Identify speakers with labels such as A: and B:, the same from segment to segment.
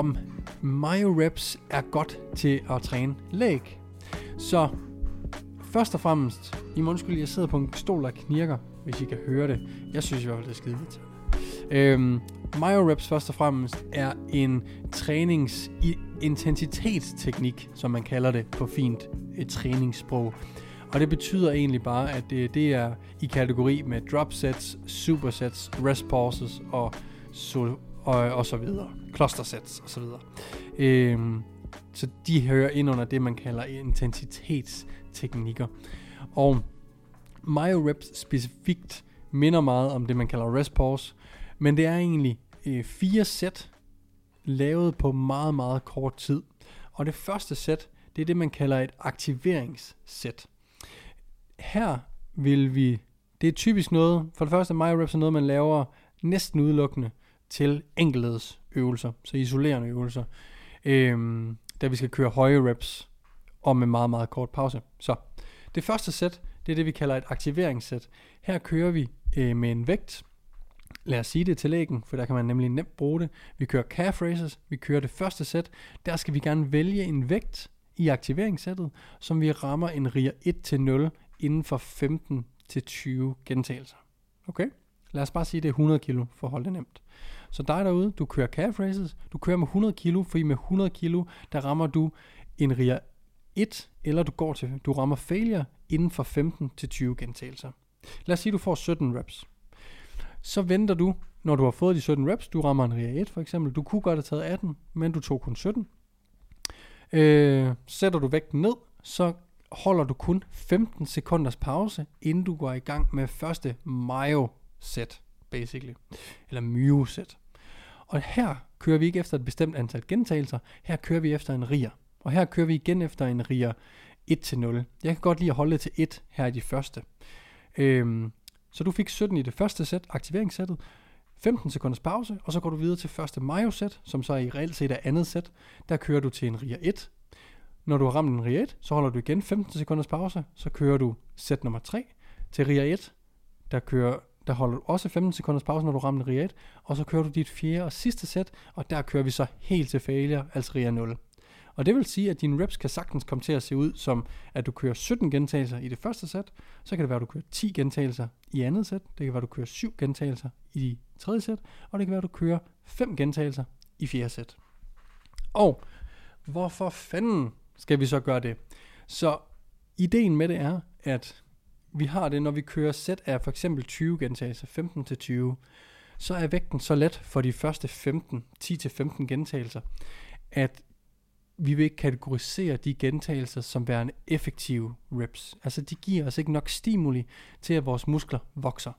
A: om myoreps er godt til at træne læg. Så først og fremmest, I må undskylde, jeg sidder på en stol, der knirker, hvis I kan høre det. Jeg synes i hvert fald, det er skidigt. Øhm, myoreps først og fremmest er en træningsintensitetsteknik, som man kalder det på fint et træningssprog. Og det betyder egentlig bare, at det, det er i kategori med drop sets, supersets, rest pauses og, så, og, og så videre. Klostersets og så videre. Øhm, så de hører ind under det, man kalder intensitetsteknikker. Og myoreps specifikt minder meget om det, man kalder rest pause, men det er egentlig øh, fire sæt, lavet på meget, meget kort tid. Og det første sæt, det er det, man kalder et aktiveringssæt. Her vil vi, det er typisk noget, for det første, myoreps er noget, man laver næsten udelukkende til øvelser, så isolerende øvelser, øh, da vi skal køre høje reps og med meget, meget kort pause. Så det første sæt, det er det, vi kalder et aktiveringssæt. Her kører vi øh, med en vægt, lad os sige det til lægen, for der kan man nemlig nemt bruge det. Vi kører calf raises, vi kører det første sæt. Der skal vi gerne vælge en vægt i aktiveringssættet, som vi rammer en riger 1-0 inden for 15 til 20 gentagelser. Okay? Lad os bare sige, det er 100 kilo, for at holde det nemt. Så dig derude, du kører calf races, du kører med 100 kilo, fordi med 100 kilo, der rammer du en RIA 1, eller du går til, du rammer failure inden for 15 til 20 gentagelser. Lad os sige, du får 17 reps. Så venter du, når du har fået de 17 reps, du rammer en RIA 1 for eksempel, du kunne godt have taget 18, men du tog kun 17. Øh, sætter du vægten ned, så holder du kun 15 sekunders pause, inden du går i gang med første mayo-sæt basically. Eller myo-sæt. Og her kører vi ikke efter et bestemt antal gentagelser, her kører vi efter en riger. Og her kører vi igen efter en riger 1-0. Jeg kan godt lide at holde det til 1 her i de første. Øhm, så du fik 17 i det første sæt, aktiveringssættet, 15 sekunders pause, og så går du videre til første Mayo-sæt, som så er i reelt set er andet sæt. Der kører du til en riger 1. Når du har ramt en riger 1, så holder du igen 15 sekunders pause, så kører du sæt nummer 3 til riger 1. Der, kører, der holder du også 15 sekunders pause, når du rammer en RIA 1, og så kører du dit fjerde og sidste sæt, og der kører vi så helt til failure, altså RIA 0. Og det vil sige, at dine reps kan sagtens komme til at se ud som, at du kører 17 gentagelser i det første sæt, så kan det være, at du kører 10 gentagelser i andet sæt, det kan være, at du kører 7 gentagelser i tredje sæt, og det kan være, at du kører 5 gentagelser i fjerde sæt. Og hvorfor fanden skal vi så gøre det? Så ideen med det er, at vi har det, når vi kører sæt af for eksempel 20 gentagelser, 15 til 20, så er vægten så let for de første 15, 10 til 15 gentagelser, at vi vil ikke kategorisere de gentagelser som værende effektive reps. Altså de giver os ikke nok stimuli til, at vores muskler vokser.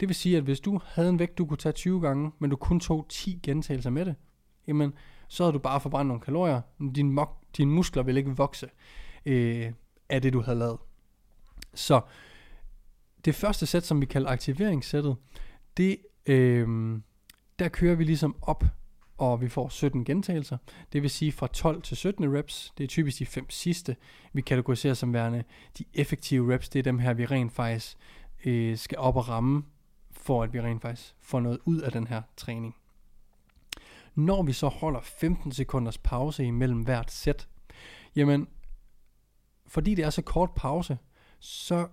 A: Det vil sige, at hvis du havde en vægt, du kunne tage 20 gange, men du kun tog 10 gentagelser med det, jamen, så havde du bare forbrændt nogle kalorier. Din mok- dine muskler vil ikke vokse øh, af det, du havde lavet. Så det første sæt, som vi kalder aktiveringssættet, det, øh, der kører vi ligesom op og vi får 17 gentagelser. Det vil sige fra 12 til 17 reps, det er typisk de fem sidste, vi kategoriserer som værende de effektive reps. Det er dem her, vi rent faktisk øh, skal op og ramme, for at vi rent faktisk får noget ud af den her træning. Når vi så holder 15 sekunders pause imellem hvert sæt, jamen, fordi det er så kort pause, så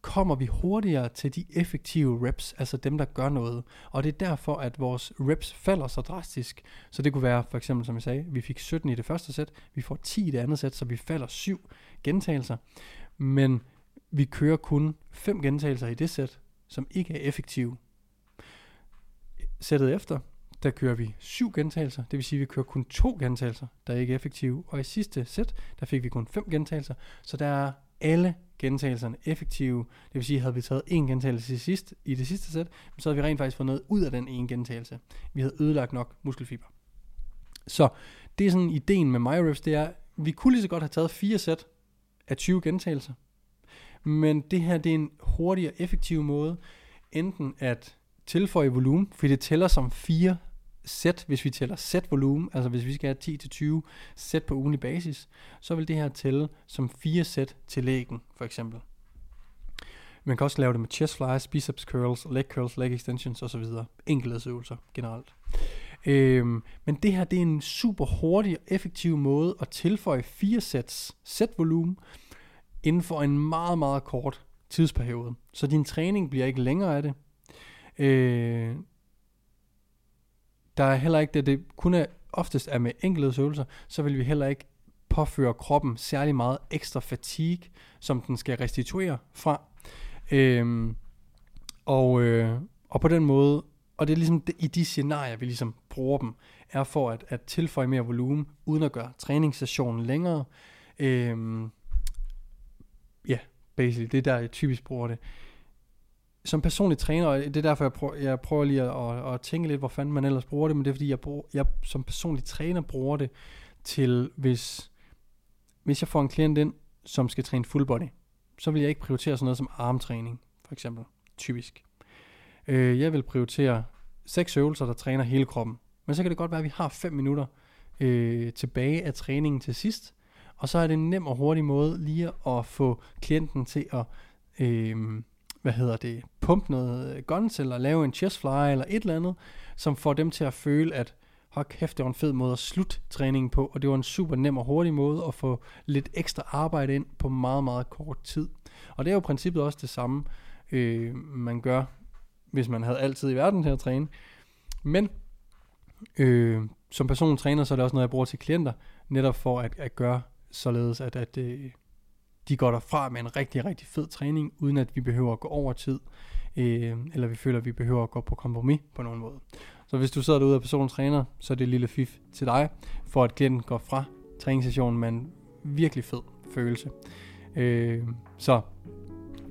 A: kommer vi hurtigere til de effektive reps, altså dem, der gør noget. Og det er derfor, at vores reps falder så drastisk. Så det kunne være, for eksempel som jeg sagde, vi fik 17 i det første sæt, vi får 10 i det andet sæt, så vi falder 7 gentagelser. Men vi kører kun 5 gentagelser i det sæt, som ikke er effektive. Sættet efter, der kører vi 7 gentagelser, det vil sige, at vi kører kun 2 gentagelser, der er ikke effektive. Og i sidste sæt, der fik vi kun 5 gentagelser, så der er alle gentagelserne effektive. Det vil sige, havde vi taget en gentagelse i, sidst, i det sidste sæt, så havde vi rent faktisk fået noget ud af den ene gentagelse. Vi havde ødelagt nok muskelfiber. Så det er sådan ideen med MyReps, det er, vi kunne lige så godt have taget fire sæt af 20 gentagelser. Men det her, det er en hurtig og effektiv måde, enten at tilføje volumen, fordi det tæller som fire sæt, hvis vi tæller sæt volumen, altså hvis vi skal have 10-20 sæt på ugenlig basis, så vil det her tælle som fire sæt til lægen, for eksempel. Man kan også lave det med chest flies, biceps curls, leg curls, leg extensions osv. Enkelhedsøvelser generelt. Øhm, men det her det er en super hurtig og effektiv måde at tilføje fire sæts sætvolumen inden for en meget, meget kort tidsperiode. Så din træning bliver ikke længere af det. Øh, der er heller ikke det, det kun er oftest er med enkelhedsøvelser, så vil vi heller ikke påføre kroppen særlig meget ekstra fatigue, som den skal restituere fra. Øhm, og, øh, og på den måde, og det er ligesom det, i de scenarier, vi ligesom bruger dem, er for at, at tilføje mere volumen, uden at gøre træningssessionen længere. Øhm, ja, basically, det er der, jeg typisk bruger det. Som personlig træner, og det er derfor, jeg prøver, jeg prøver lige at, at, at tænke lidt, hvor fanden man ellers bruger det, men det er fordi, jeg, bruger, jeg som personlig træner bruger det til, hvis, hvis jeg får en klient ind, som skal træne full body, så vil jeg ikke prioritere sådan noget som armtræning, for eksempel, typisk. Øh, jeg vil prioritere seks øvelser, der træner hele kroppen. Men så kan det godt være, at vi har 5 minutter øh, tilbage af træningen til sidst, og så er det en nem og hurtig måde lige at få klienten til at, øh, hvad hedder det, pumpe noget øh, guns, eller lave en chest fly, eller et eller andet, som får dem til at føle, at hold kæft, det var en fed måde at slutte træningen på, og det var en super nem og hurtig måde at få lidt ekstra arbejde ind på meget, meget kort tid. Og det er jo i princippet også det samme, øh, man gør, hvis man havde altid i verden til at træne. Men øh, som person træner, så er det også noget, jeg bruger til klienter, netop for at, at gøre således, at, at øh, de går derfra med en rigtig, rigtig fed træning, uden at vi behøver at gå over tid, øh, eller vi føler, at vi behøver at gå på kompromis på nogen måde. Så hvis du sidder derude og personen træner, så er det et lille fif til dig, for at klienten går fra træningssessionen med en virkelig fed følelse. Øh, så,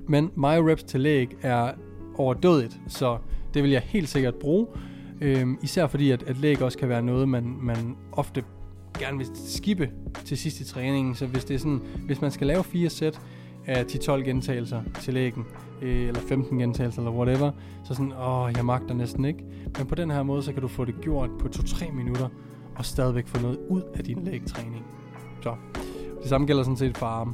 A: men my reps til læg er overdødigt, så det vil jeg helt sikkert bruge. Øh, især fordi, at, at læg også kan være noget, man, man ofte gerne vil skippe til sidst i træningen. Så hvis det er sådan, hvis man skal lave fire sæt af 10-12 gentagelser til lægen, øh, eller 15 gentagelser, eller whatever, så sådan, åh, jeg magter næsten ikke. Men på den her måde, så kan du få det gjort på 2-3 minutter, og stadigvæk få noget ud af din lægtræning. Så det samme gælder sådan set for arme.